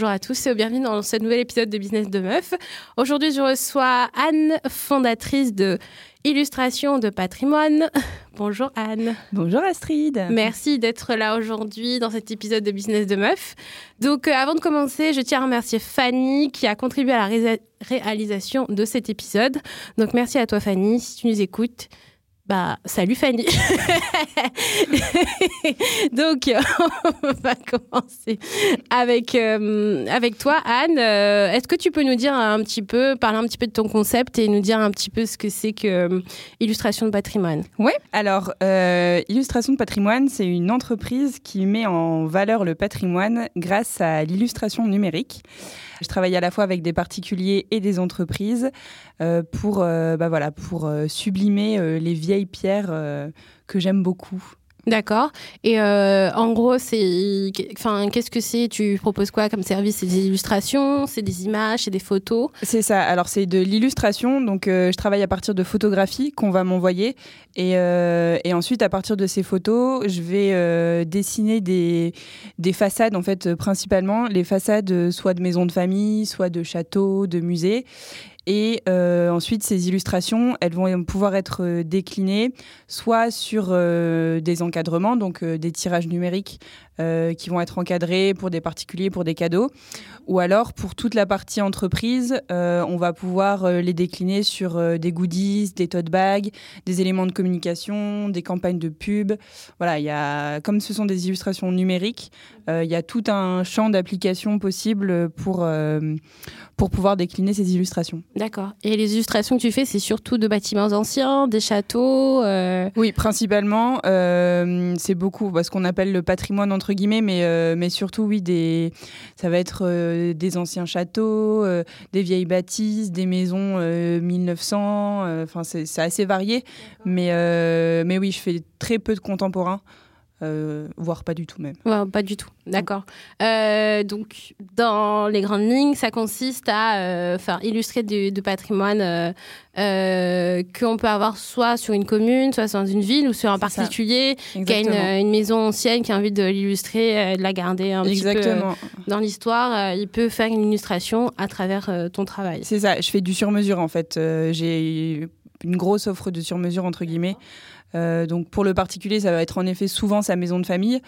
Bonjour à tous et bienvenue dans ce nouvel épisode de Business de Meuf. Aujourd'hui, je reçois Anne, fondatrice de Illustration de patrimoine. Bonjour Anne. Bonjour Astrid. Merci d'être là aujourd'hui dans cet épisode de Business de Meuf. Donc euh, avant de commencer, je tiens à remercier Fanny qui a contribué à la réalisation de cet épisode. Donc merci à toi Fanny si tu nous écoutes. Bah, salut Fanny. Donc, on va commencer avec, euh, avec toi, Anne. Euh, est-ce que tu peux nous dire un petit peu, parler un petit peu de ton concept et nous dire un petit peu ce que c'est que euh, Illustration de patrimoine? Oui, alors, Illustration de patrimoine, c'est une entreprise qui met en valeur le patrimoine grâce à l'illustration numérique. Je travaille à la fois avec des particuliers et des entreprises euh, pour, euh, bah euh, sublimer les vieilles pierres que j'aime beaucoup. D'accord. Et euh, en gros, c'est, qu'est-ce que c'est? Tu proposes quoi comme service? C'est des illustrations, c'est des images, c'est des photos? C'est ça. Alors c'est de l'illustration. Donc euh, je travaille à partir de photographies qu'on va m'envoyer, et, euh, et, ensuite à partir de ces photos, je vais dessiner des, des façades en fait principalement les façades soit de maisons de famille, soit de châteaux, de musées. Et euh, ensuite, ces illustrations, elles vont pouvoir être euh, déclinées soit sur euh, des encadrements, donc des tirages numériques qui vont être encadrés pour des particuliers, pour des cadeaux, ou alors pour toute la partie entreprise, on va pouvoir les décliner sur des goodies, des tote bags, des éléments de communication, des campagnes de pub. Voilà, il y a, comme ce sont des illustrations numériques, il y a tout un champ d'application possible pour, pour pouvoir décliner ces illustrations. D'accord. Et les illustrations que tu fais, c'est surtout de bâtiments anciens, des châteaux euh Oui, principalement. Euh, c'est beaucoup ce qu'on appelle le patrimoine, entre guillemets, mais, euh, mais surtout, oui, des... ça va être des anciens châteaux, des vieilles bâtisses, des maisons 1900. Enfin, c'est assez varié. Mais, mais oui, je fais très peu de contemporains. Euh, voire pas du tout même. pas du tout, d'accord. Euh, donc, dans les grandes lignes, ça consiste à euh, faire illustrer du, patrimoine qu'on peut avoir soit sur une commune, soit dans une ville, ou sur un particulier qui a une, maison ancienne qui a envie de l'illustrer, de la garder un petit peu dans l'histoire. il peut faire une illustration à travers ton travail. C'est ça, je fais du sur-mesure en fait. J'ai une grosse offre de sur-mesure entre guillemets. Euh, donc pour le particulier, ça va être en effet souvent sa maison de famille.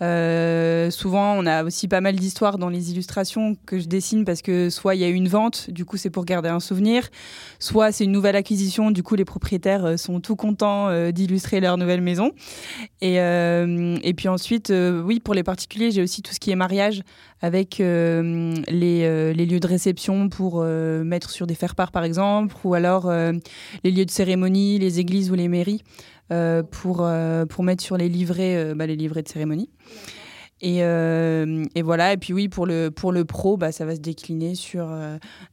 Euh, souvent, on a aussi pas mal d'histoires dans les illustrations que je dessine parce que soit il y a une vente, du coup c'est pour garder un souvenir, soit c'est une nouvelle acquisition, du coup les propriétaires euh, sont tout contents d'illustrer leur nouvelle maison. Et, puis ensuite, oui, pour les particuliers, j'ai aussi tout ce qui est mariage avec les, lieux de réception pour mettre sur des faire-part par exemple, ou alors les lieux de cérémonie, les églises ou les mairies. Euh, pour, euh, mettre sur les livrets, euh, bah, les livrets de cérémonie. Et, et, voilà, et puis oui, pour le, pour le pro, bah, ça va se décliner sur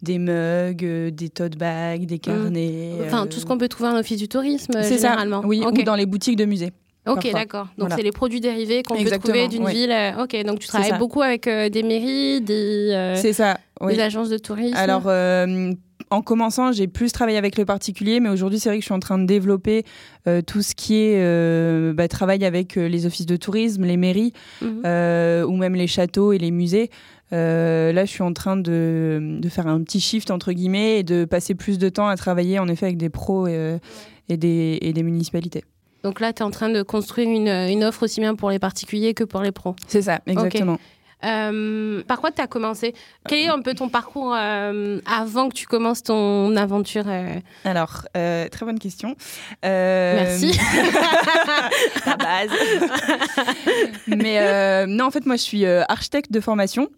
des mugs, des tote bags, des mmh. carnets. Enfin, tout ce qu'on peut trouver en office du tourisme, généralement. Ça. Oui, ou dans les boutiques de musées. Ok, d'accord. Donc c'est les produits dérivés qu'on peut trouver d'une ville. Ok, donc tu travailles beaucoup avec des mairies, des, ça, des agences de tourisme. Alors en commençant, j'ai plus travaillé avec le particulier, mais aujourd'hui, c'est vrai que je suis en train de développer euh, tout ce qui est euh, bah, travail avec euh, les offices de tourisme, les mairies, mhm. ou même les châteaux et les musées. là, je suis en train de, faire un petit shift, entre guillemets, et de passer plus de temps à travailler, en effet, avec des pros et, des, et des, municipalités. Donc là, tu es en train de construire une, offre aussi bien pour les particuliers que pour les pros. C'est ça, exactement. Euh, par quoi tu as commencé? Quel est un peu ton parcours euh, avant que tu commences ton aventure euh? Alors, très bonne question. Merci. La base. Mais non, en fait, moi, je suis architecte de formation.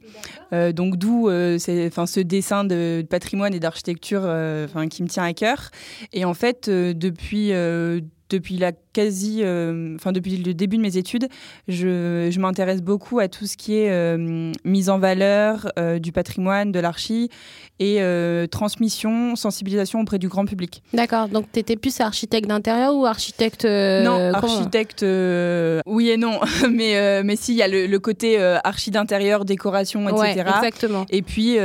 donc, d'où ce dessin de patrimoine et d'architecture qui me tient à cœur. Et en fait, depuis depuis la quasi, euh, enfin depuis le début de mes études, je, je m'intéresse beaucoup à tout ce qui est euh, mise en valeur euh, du patrimoine, de l'archi et transmission, sensibilisation auprès du grand public. D'accord. Donc tu étais plus architecte d'intérieur ou architecte Non, architecte. oui et non, mais mais si il y a le, côté archi d'intérieur, décoration, etc. exactement. Et puis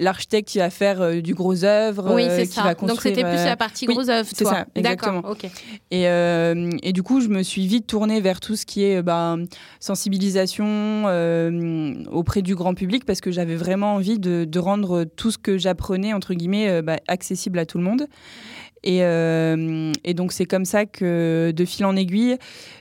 l'architecte qui va faire du gros œuvre, oui, c'est ça. Donc c'était plus la partie gros œuvre. C'est ça, exactement. Ok. Et, euh, et, du coup, je me suis vite tournée vers tout ce qui est bah, sensibilisation auprès du grand public parce que j'avais vraiment envie de, rendre tout ce que j'apprenais, entre guillemets, bah, accessible à tout le monde. Et, donc c'est comme ça que de fil en aiguille,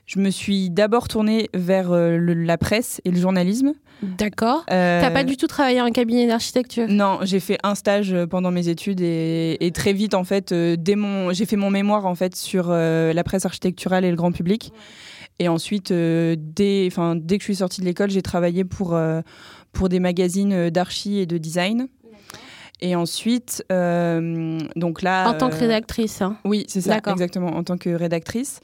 je me suis d'abord tournée vers la presse et le journalisme. D'accord. Euh... T'as pas du tout travaillé en cabinet d'architecture? Non, j'ai fait un stage euh, pendant mes études et, très vite en fait, euh, dès mon, j'ai fait mon mémoire en fait sur euh, la presse architecturale et le grand public. Et ensuite, dès, enfin, dès que je suis sortie de l'école, j'ai travaillé pour pour des magazines d'archi et de design. Et ensuite, donc là. En tant que rédactrice. Hein. Oui, c'est ça, exactement, en tant que rédactrice.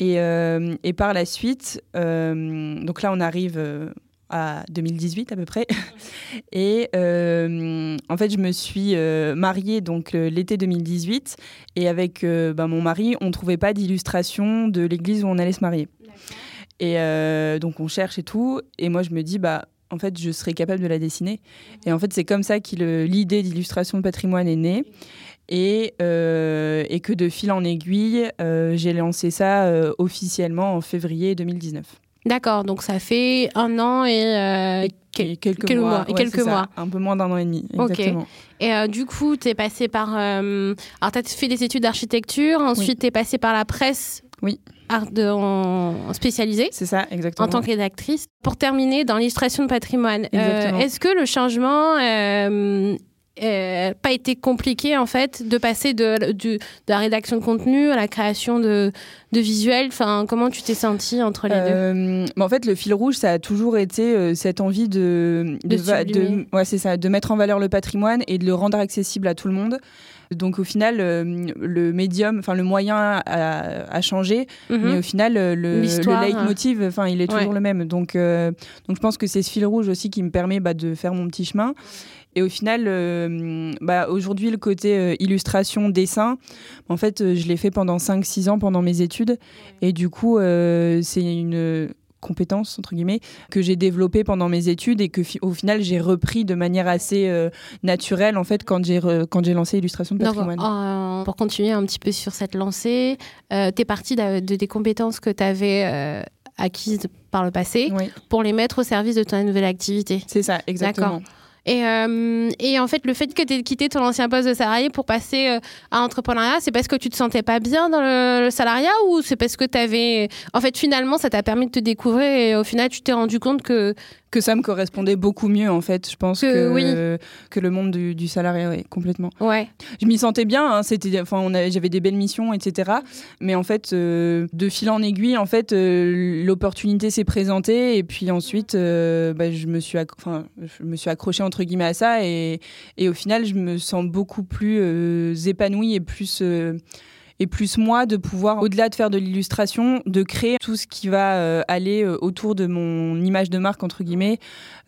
Et, et par la suite, donc là, on arrive à 2018 à peu près. Et euh, en fait, je me suis euh, mariée donc euh, l'été 2018 et avec bah, mon mari, on trouvait pas d'illustration de l'église où on allait se marier. Et donc on cherche et tout. Et moi, je me dis bah en fait, je serais capable de la dessiner. Et en fait, c'est comme ça que l'idée d'illustration de patrimoine est née. Et, et, que de fil en aiguille, j'ai lancé ça officiellement en février 2019. D'accord, donc ça fait un an et, euh, quelques, mois. Et quelques mois. Un peu moins d'un an et demi, exactement. Et euh, du coup, tu es passé par... Euh, alors, tu as fait des études d'architecture, ensuite tu es passé par la presse oui. art de, en, spécialisée. C'est ça, exactement. En tant que rédactrice. Pour terminer, dans l'illustration de patrimoine, est-ce que le changement euh, pas été compliqué en fait de passer de, de, la rédaction de contenu à la création de, de visuels. Enfin comment tu t'es senti entre les deux euh, en fait le fil rouge ça a toujours été euh, cette envie de de, ouais, c'est ça de mettre en valeur le patrimoine et de le rendre accessible à tout le monde donc au final, le médium, enfin le moyen a, changé, mhm. mais au final, le, le leitmotiv, enfin il est toujours le même. Donc, donc je pense que c'est ce fil rouge aussi qui me permet bah, de faire mon petit chemin. Et au final, euh, bah, aujourd'hui, le côté euh, illustration, dessin, en fait, euh, je l'ai fait pendant 5-6 ans pendant mes études. Et du coup, c'est une compétence entre guillemets que j'ai développée pendant mes études et que au final j'ai repris de manière assez naturelle en fait quand j'ai quand j'ai lancé illustration de patrimoine. pour continuer un petit peu sur cette lancée, tu es partie de, des compétences que tu avais acquises par le passé pour les mettre au service de ta nouvelle activité. C'est ça, exactement. Et, euh, et, en fait, le fait que tu aies quitté ton ancien poste de salarié pour passer euh, à l'entrepreneuriat, c'est parce que tu te sentais pas bien dans le, salariat ou c'est parce que tu avais. En fait, finalement, ça t'a permis de te découvrir et au final, tu t'es rendu compte que que ça me correspondait beaucoup mieux en fait. Je pense que, que, que le monde du, du salariat oui complètement. Ouais. Je m'y sentais bien hein, c'était enfin j'avais des belles missions etc mais en fait euh, de fil en aiguille en fait euh, l'opportunité s'est présentée et puis ensuite euh, bah, je me suis enfin je me suis accrochée entre guillemets à ça et, et au final je me sens beaucoup plus épanouie et plus et plus moi de pouvoir, au-delà de faire de l'illustration, de créer tout ce qui va euh, aller euh, autour de mon image de marque, entre guillemets,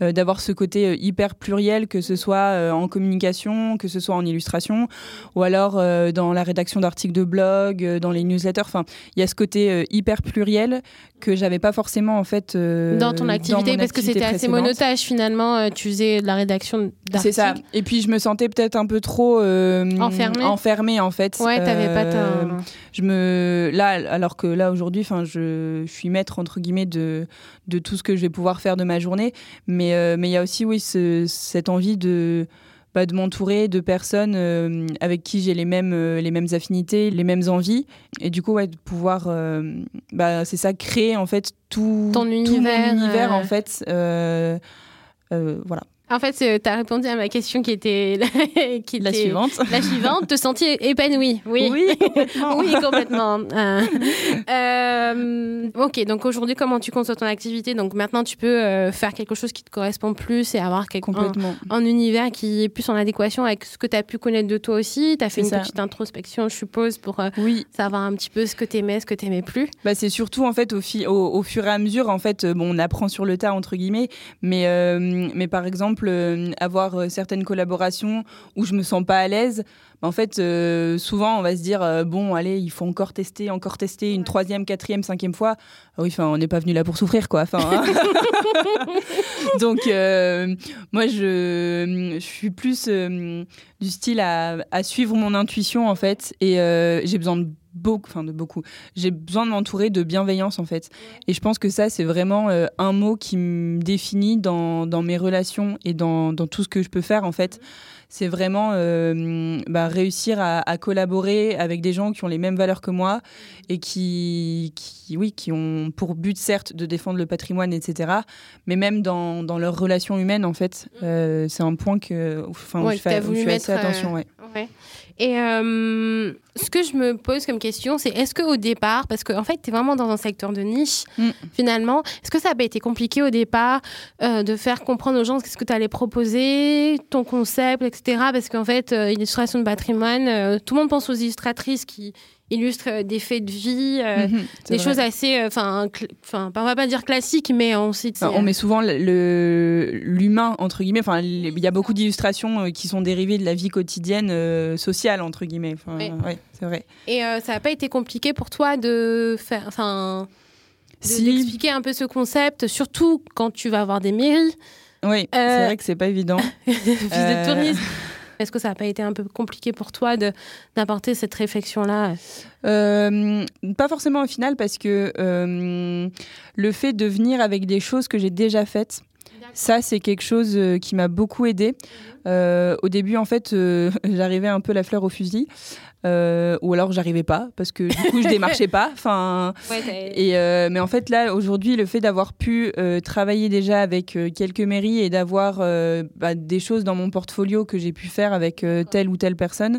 euh, d'avoir ce côté hyper pluriel, que ce soit en communication, que ce soit en illustration, ou alors dans la rédaction d'articles de blog, dans les newsletters. Enfin, il y a ce côté hyper pluriel que j'avais pas forcément en fait dans ton activité parce que c'était assez monotage finalement tu faisais de la rédaction d'articles c'est ça. et puis je me sentais peut-être un peu trop enfermée. enfermée en fait. Ouais t'avais pas ta euh, je me là alors que là aujourd'hui enfin je, suis maître entre guillemets de de tout ce que je vais pouvoir faire de ma journée. Mais euh, mais il y a aussi oui cette envie de bah, de m'entourer de personnes euh, avec qui j'ai les mêmes les mêmes affinités les mêmes envies. Et du coup ouais de pouvoir bah, c'est ça créer en fait tout ton univers, univers en fait voilà en fait, tu as répondu à ma question qui était, qui la suivante. La suivante, te sentir épanouie. Oui, oui, complètement. oui, complètement. Euh, euh, ok, donc aujourd'hui, comment tu conçois ton activité? Donc maintenant, tu peux euh, faire quelque chose qui te correspond plus et avoir quelque, complètement. Un, univers qui est plus en adéquation avec ce que tu as pu connaître de toi aussi. Tu as fait une petite introspection, je suppose, pour oui. savoir un petit peu ce que tu aimais, ce que tu n'aimais plus. Bah, c'est surtout, en fait, au, au, fur et à mesure, en fait, bon, on apprend sur le tas, entre guillemets, mais, mais par exemple, euh, avoir euh, certaines collaborations où je me sens pas à l'aise, bah, en fait, euh, souvent on va se dire bon, allez, il faut encore tester, encore tester une troisième, quatrième, cinquième fois. Ah oui, enfin, on n'est pas venu là pour souffrir, quoi. Enfin, hein. donc moi, je, je, suis plus du style à, à, suivre mon intuition en fait, et j'ai besoin de beaucoup, enfin de beaucoup. J'ai besoin de m'entourer de bienveillance en fait. Et je pense que ça, c'est vraiment euh, un mot qui me définit dans, dans, mes relations et dans, dans, tout ce que je peux faire en fait. C'est vraiment euh, bah, réussir à, collaborer avec des gens qui ont les mêmes valeurs que moi et qui, qui, oui, qui ont pour but certes de défendre le patrimoine, etc. Mais même dans, dans leurs relations humaines, en fait, mmh. euh, c'est un point que, enfin, où je fais, où je fais assez attention. Ouais. Et euh, ce que je me pose comme question, c'est est-ce qu'au départ, parce qu'en en fait, tu es vraiment dans un secteur de niche, mm. finalement, est-ce que ça pas été compliqué au départ euh, de faire comprendre aux gens ce que tu allais proposer, ton concept, etc. Parce qu'en fait, euh, illustration de patrimoine, tout le monde pense aux illustratrices qui illustre euh, des faits de vie, euh, mhm, des choses assez, euh, enfin, enfin, on va pas dire classiques, mais on sait. on met souvent l'humain entre guillemets. Enfin, il y a beaucoup d'illustrations qui sont dérivées de la vie quotidienne sociale entre guillemets. Enfin, c'est vrai. Et ça n'a pas été compliqué pour toi de faire, enfin, d'expliquer un peu ce concept, surtout quand tu vas avoir des mairies. Oui, c'est vrai que c'est pas évident. Fils tourisme. Est-ce que ça n'a pas été un peu compliqué pour toi d'apporter cette réflexion-là? Euh, Pas forcément au final, parce que euh, le fait de venir avec des choses que j'ai déjà faites, ça, c'est quelque chose euh, qui m'a beaucoup aidé. Mhm. au début, en fait, j'arrivais un peu la fleur au fusil. Euh, ou alors j'arrivais pas parce que du coup je démarchais pas enfin et euh, mais en fait là aujourd'hui le fait d'avoir pu euh, travailler déjà avec quelques mairies et d'avoir bah, des choses dans mon portfolio que j'ai pu faire avec telle ou telle personne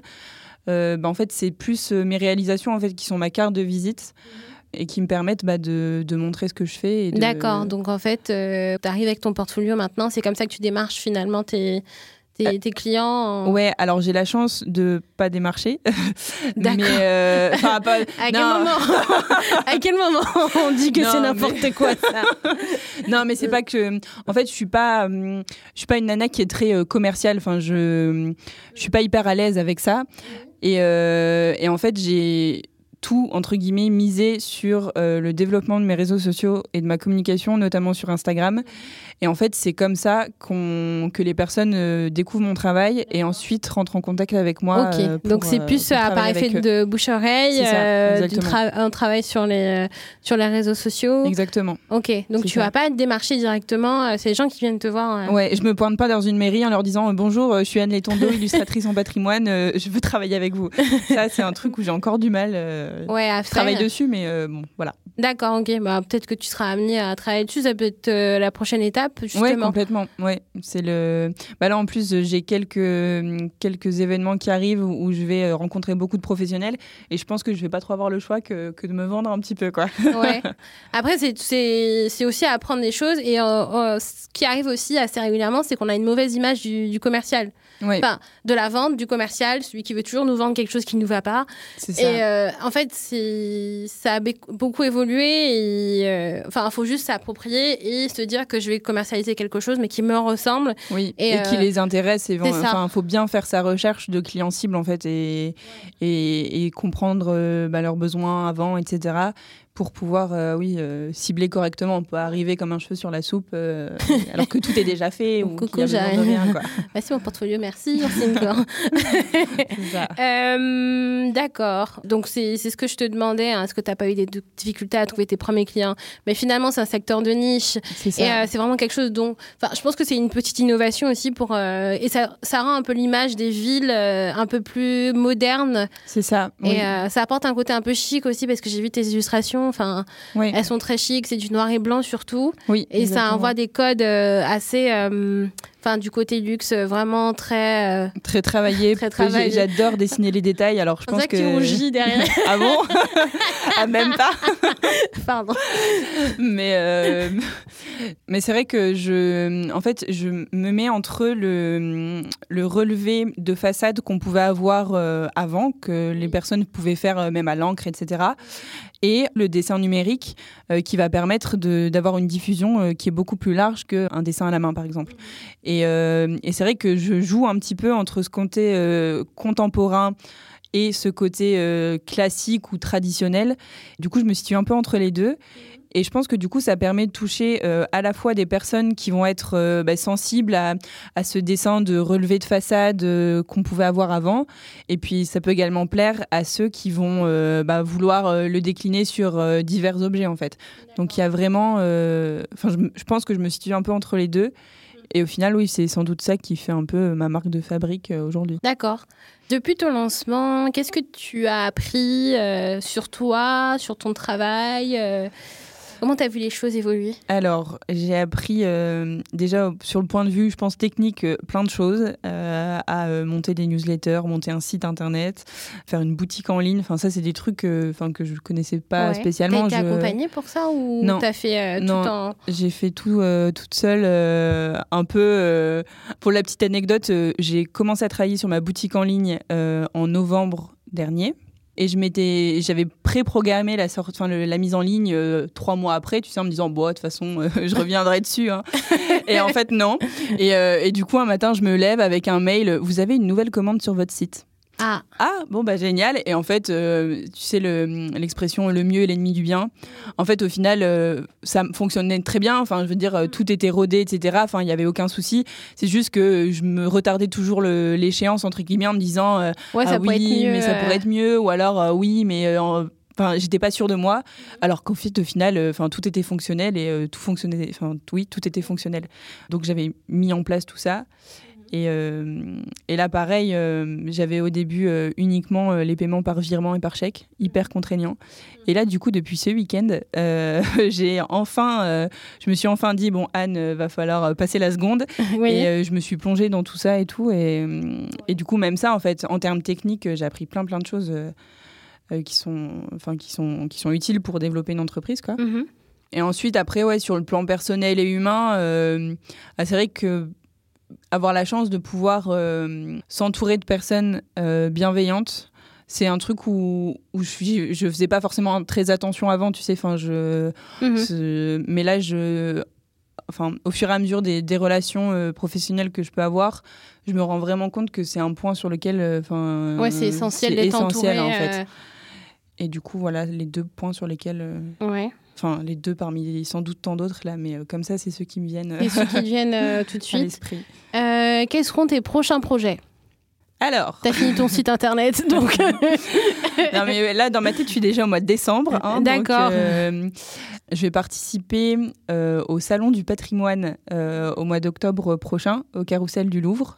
bah, en fait c'est plus mes réalisations en fait qui sont ma carte de visite mhm. Et qui me permettent bah, de, de, montrer ce que je fais. D'accord, donc en fait, tu arrives avec ton portfolio maintenant, c'est comme ça que tu démarches finalement tes, tes, tes clients Ouais, alors j'ai la chance de pas démarcher. D'accord. Euh, à, quel moment à quel moment on dit que c'est n'importe quoi ça? Non, mais c'est pas que. En fait, je suis pas, hum, je suis pas une nana qui est très euh, commerciale. Enfin, je, je suis pas hyper à l'aise avec ça. Et, euh, et en fait, j'ai tout, entre guillemets, misé sur le développement de mes réseaux sociaux et de ma communication, notamment sur Instagram. Et en fait, c'est comme ça qu'on que les personnes euh, découvrent mon travail et ensuite rentrent en contact avec moi. Ok, euh, donc c'est plus euh, par effet de bouche-oreille, un travail sur les, sur les réseaux sociaux. Exactement. Ok, donc tu ne vas pas démarcher directement, c'est les gens qui viennent te voir. Ouais, je me pointe pas dans une mairie en leur disant bonjour, je suis Anne Letondo, illustratrice en patrimoine, je veux travailler avec vous. ça, c'est un truc où j'ai encore du mal. ouais, à faire. Je travaille dessus, mais bon, voilà. D'accord, ok. Bah, peut-être que tu seras amené à travailler dessus, ça peut être la prochaine étape oui, complètement. Ouais, c'est le. Bah là, en plus, j'ai quelques quelques événements qui arrivent où je vais euh, rencontrer beaucoup de professionnels et je pense que je vais pas trop avoir le choix que, que de me vendre un petit peu, quoi. ouais. Après, c'est aussi à apprendre des choses et euh, euh, ce qui arrive aussi assez régulièrement, c'est qu'on a une mauvaise image du, du commercial. Enfin, de la vente, du commercial, celui qui veut toujours nous vendre quelque chose qui ne nous va pas. Ça. Et en fait, ça a beaucoup évolué. Et, enfin, il faut juste s'approprier et se dire que je vais commercialiser quelque chose, mais qui me ressemble. Oui, et, qui euh, les intéresse. Il enfin, faut bien faire sa recherche de clients cibles, en fait, et, et, comprendre euh, bah, leurs besoins avant, etc pour pouvoir euh, oui, euh, cibler correctement. On peut arriver comme un cheveu sur la soupe euh, alors que tout est déjà fait ou Coucou, qu'il rien. Quoi. mon portfolio, merci. D'accord. Donc, c'est ce que je te demandais. Hein. Est-ce que tu n'as pas eu des difficultés à trouver tes premiers clients? Mais finalement, c'est un secteur de niche. Et c'est vraiment quelque chose dont... Enfin, je pense que c'est une petite innovation aussi pour... et ça, ça rend un peu l'image des villes un peu plus modernes. C'est ça. Et ça apporte un côté un peu chic aussi parce que j'ai vu tes illustrations Enfin, elles sont très chics, c'est du noir et blanc surtout. Oui, et ça envoie des codes euh, assez euh, enfin du côté luxe vraiment très euh, très travaillé. très travaillé. J'adore dessiner les détails. Alors je pense que, tu rougis derrière. ah bon? Ah même pas. Pardon. Mais euh, mais c'est vrai que je en fait je me mets entre le le relevé de façade qu'on pouvait avoir euh, avant que les personnes pouvaient faire même à l'encre etc. Et le dessin numérique qui va permettre d'avoir une diffusion qui est beaucoup plus large qu'un dessin à la main par exemple. Euh, et, c'est vrai que je joue un petit peu entre ce côté euh, contemporain et ce côté euh, classique ou traditionnel. Du coup, je me situe un peu entre les deux. Et je pense que du coup, ça permet de toucher euh, à la fois des personnes qui vont être euh, bah, sensibles à, ce dessin de relevé de façade euh, qu'on pouvait avoir avant. Et puis, ça peut également plaire à ceux qui vont bah, vouloir le décliner sur divers objets, en fait. Donc, il y a vraiment. Enfin, je, pense que je me situe un peu entre les deux. Et au final, oui, c'est sans doute ça qui fait un peu ma marque de fabrique aujourd'hui. D'accord. Depuis ton lancement, qu'est-ce que tu as appris sur toi, sur ton travail Comment tu as vu les choses évoluer? Alors, j'ai appris euh, déjà sur le point de vue, je pense, technique, euh, plein de choses, euh, à monter des newsletters, monter un site internet, faire une boutique en ligne. Enfin, ça, c'est des trucs enfin que je ne connaissais pas spécialement. Tu été je... accompagnée pour ça ou non. as fait tout en... j'ai fait tout toute seule, un peu. pour la petite anecdote, j'ai commencé à travailler sur ma boutique en ligne en novembre dernier. Et je m'étais, j'avais préprogrammé la sorte, enfin la mise en ligne euh, trois mois après, tu sais, en me disant bon, de toute façon, euh, je reviendrai dessus. Hein. et en fait non. Et, euh, et, du coup, un matin, je me lève avec un mail. Vous avez une nouvelle commande sur votre site. Ah. ah, bon, bah génial. Et en fait, euh, tu sais, l'expression le, mieux est l'ennemi du bien. En fait, au final, euh, ça fonctionnait très bien. Enfin, je veux dire, euh, tout était rodé, etc. Enfin, il n'y avait aucun souci. C'est juste que je me retardais toujours l'échéance, entre guillemets, en me disant ouais, ça ah, oui, mieux, mais ça pourrait être mieux. Ou alors, oui, mais. Enfin, j'étais pas sûre de moi, alors qu'en fait, au final, enfin, tout était fonctionnel et tout fonctionnait. Enfin, oui, tout était fonctionnel. Donc, j'avais mis en place tout ça. Et, euh, et, là, pareil, euh, j'avais au début euh, uniquement les paiements par virement et par chèque, hyper contraignant. Et là, du coup, depuis ce week-end, j'ai enfin, je me suis enfin dit bon, Anne, va falloir passer la seconde. Et je me suis plongée dans tout ça et tout. Et, et, du coup, même ça, en fait, en termes techniques, j'ai appris plein, plein de choses qui sont, enfin, qui sont, qui sont utiles pour développer une entreprise, quoi. Mm-hmm. Et ensuite, après, ouais, sur le plan personnel et humain, ah, c'est vrai que avoir la chance de pouvoir euh, s'entourer de personnes euh, bienveillantes, c'est un truc où, où je, je faisais pas forcément très attention avant, tu sais. Enfin, je, mhm. mais là, je, enfin, au fur et à mesure des, des relations euh, professionnelles que je peux avoir, je me rends vraiment compte que c'est un point sur lequel, enfin, ouais, c'est essentiel d'être entouré. En fait. Et du coup, voilà les deux points sur lesquels. ouais. Enfin, les deux parmi sans doute tant d'autres là, mais euh, comme ça, c'est ceux qui me viennent. Et ceux qui viennent euh, tout de suite. Euh, quels seront tes prochains projets? Alors. T'as fini ton site internet, donc. non, mais là, dans ma tête, je suis déjà au mois de décembre. Hein, D'accord. je vais participer au Salon du patrimoine au mois d'octobre prochain, au Carrousel du Louvre.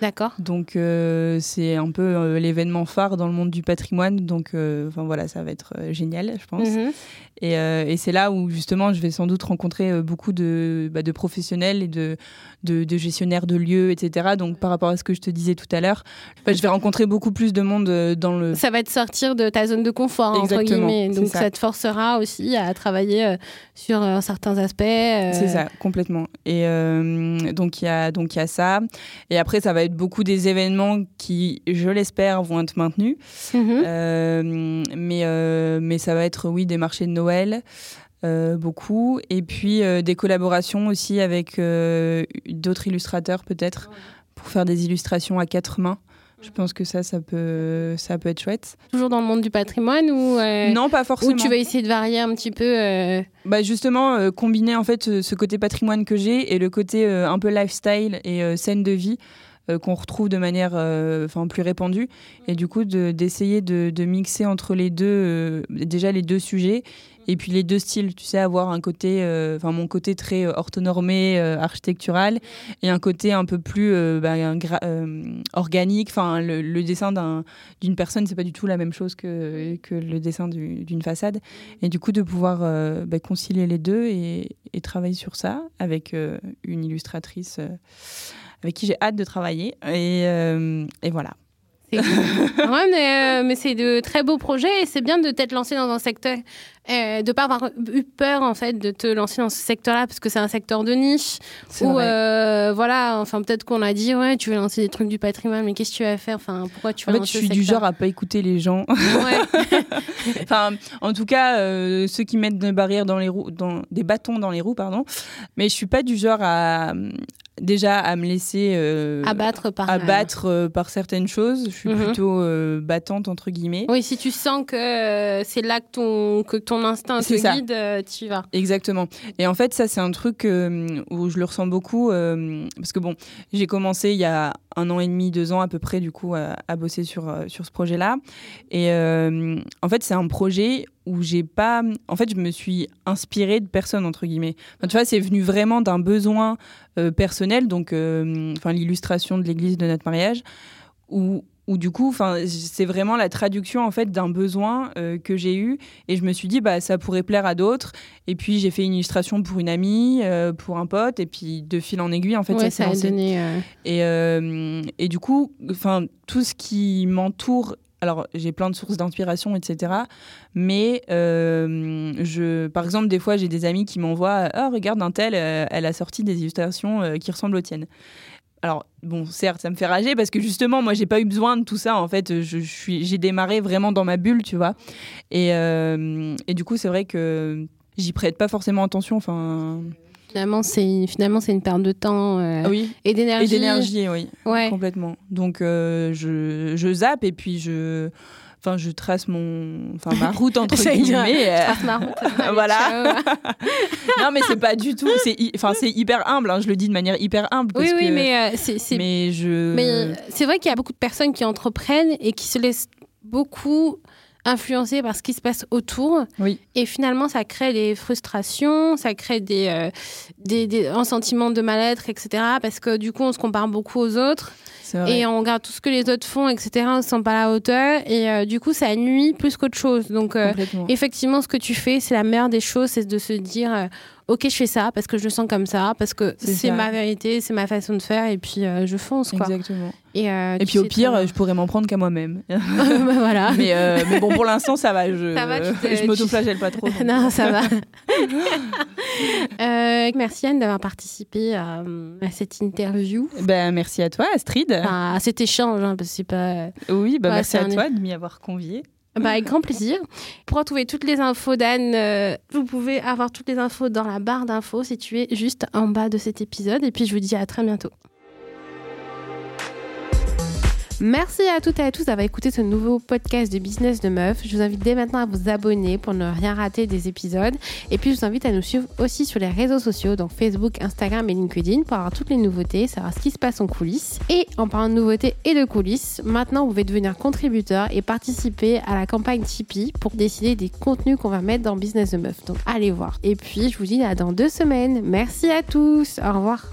D'accord. Donc euh, c'est un peu euh, l'événement phare dans le monde du patrimoine. Donc euh, enfin voilà, ça va être génial, je pense. Mhm. Et, et c'est là où justement je vais sans doute rencontrer beaucoup de, bah, de professionnels et de, de, gestionnaires de lieux, etc. Donc par rapport à ce que je te disais tout à l'heure, bah, je vais rencontrer beaucoup plus de monde dans le. Ça va te sortir de ta zone de confort entre guillemets. Donc ça. ça. te forcera aussi à travailler sur certains aspects. C'est ça, complètement. Et donc il y a donc il y a ça. Et après ça va être beaucoup des événements qui, je l'espère, vont être maintenus. Mhm. Euh, mais, euh, mais ça va être, oui, des marchés de Noël. Euh, beaucoup et puis des collaborations aussi avec d'autres illustrateurs peut-être pour faire des illustrations à quatre mains je pense que ça, ça peut, ça peut être chouette. Toujours dans le monde du patrimoine ou non, pas forcément. Ou tu vas essayer de varier un petit peu. Bah justement, combiner en fait ce côté patrimoine que j'ai et le côté un peu lifestyle et scène de vie. Euh, qu'on retrouve de manière euh, enfin plus répandue. Et du coup d'essayer de, mixer entre les deux euh, déjà les deux sujets et puis les deux styles. Tu sais avoir un côté enfin mon côté très orthonormé architectural et un côté un peu plus bah, organique. Enfin le, dessin d'une personne c'est pas du tout la même chose que, que le dessin d'une façade. Et du coup de pouvoir bah, concilier les deux et, travailler sur ça avec une illustratrice avec qui j'ai hâte de travailler. Et, euh, et voilà. ouais, mais, euh, mais c'est de très beaux projets et c'est bien de t'être lancé dans un secteur euh, de pas avoir eu peur en fait de te lancer dans ce secteur-là parce que c'est un secteur de niche où euh, voilà enfin peut-être qu'on a dit ouais tu veux lancer des trucs du patrimoine mais qu'est-ce que tu vas faire? Enfin pourquoi tu vas en fait je suis du genre à pas écouter les gens. Enfin en tout cas euh, ceux qui mettent des barrières dans les roues dans des bâtons dans les roues pardon. Mais je suis pas du genre à, déjà à me laisser euh, abattre par abattre euh, par certaines choses. Je suis Mhm. plutôt euh, battante entre guillemets. Oui, si tu sens que euh, c'est là que ton, que ton instinct te ça. guide, euh, tu y vas. Exactement. Et en fait, ça, c'est un truc euh, où je le ressens beaucoup. euh, parce que bon, j'ai commencé il y a un an et demi, deux ans à peu près, du coup, à, bosser sur, euh, sur ce projet-là. Et euh, en fait, c'est un projet où j'ai pas. En fait, je me suis inspirée de personne, entre guillemets. Enfin, tu vois, c'est venu vraiment d'un besoin euh, personnel, donc l'illustration de l'église de notre mariage, où. Où du coup, c'est vraiment la traduction en fait d'un besoin euh, que j'ai eu, et je me suis dit bah ça pourrait plaire à d'autres, et puis j'ai fait une illustration pour une amie, euh, pour un pote, et puis de fil en aiguille, en fait, ouais, ça ça a donné. euh, Et, et du coup, enfin, tout ce qui m'entoure. Alors, j'ai plein de sources d'inspiration, etc. Mais, euh, je, par exemple, des fois, j'ai des amis qui m'envoient Ah, regarde, un tel, euh, elle a sorti des illustrations euh, qui ressemblent aux tiennes. Alors, bon, certes, ça me fait rager parce que justement, moi, j'ai pas eu besoin de tout ça. En fait, je, je suis, j'ai démarré vraiment dans ma bulle, tu vois. Et, euh, et du coup, c'est vrai que j'y prête pas forcément attention. Enfin, Finalement, c'est finalement c'est une perte de temps euh, ah oui. et d'énergie. Et d'énergie, oui. Ouais. Complètement. Donc euh, je, je zappe et puis je, enfin je trace mon, enfin ma route entre guillemets. euh, Trace ma route. Voilà. non mais c'est pas du tout, c'est, enfin c'est hyper humble. hein, je le dis de manière hyper humble. Oui, parce oui, que- mais euh, c'est c'est- mais je. mais c'est vrai qu'il y a beaucoup de personnes qui entreprennent et qui se laissent beaucoup influencer par ce qui se passe autour. Oui. Et finalement, ça crée des frustrations, ça crée des, euh, des, des- un sentiment de mal-être, etc. Parce que du coup, on se compare beaucoup aux autres. Et on regarde tout ce que les autres font, etc. On ne se sent pas à la hauteur. Et euh, du coup, ça nuit plus qu'autre chose. Donc, euh, effectivement, ce que tu fais, c'est la meilleure des choses, c'est de se dire, euh, ok, je fais ça parce que je le sens comme ça, parce que C'est ma vérité, c'est ma façon de faire, et puis je fonce, quoi. Exactement. Et, Et tu puis au pire, je pourrais m'en prendre qu'à moi-même. Bah, voilà. mais, mais bon, pour l'instant, ça va. Je, Ça va, tu je m'autoflagelle pas trop. non, ça va. Euh, merci Anne d'avoir participé à, à cette interview, Ben, merci à toi, Astrid. enfin, à cet échange, hein, parce que c'est pas. oui, Ouais, merci à un- toi de m'y avoir convié. Bah, avec grand plaisir. Pour retrouver toutes les infos d'Anne, euh, vous pouvez avoir toutes les infos dans la barre d'infos située juste en bas de cet épisode. Et puis je vous dis à très bientôt. Merci à toutes et à tous d'avoir écouté ce nouveau podcast de Business de Meuf. Je vous invite dès maintenant à vous abonner pour ne rien rater des épisodes. Et puis je vous invite à nous suivre aussi sur les réseaux sociaux, donc Facebook, Instagram et LinkedIn, pour avoir toutes les nouveautés, savoir ce qui se passe en coulisses. Et en parlant de nouveautés et de coulisses, maintenant vous pouvez devenir contributeur et participer à la campagne Tipeee pour décider des contenus qu'on va mettre dans Business de Meuf. Donc allez voir. Et puis je vous dis à dans deux semaines. Merci à tous. Au revoir.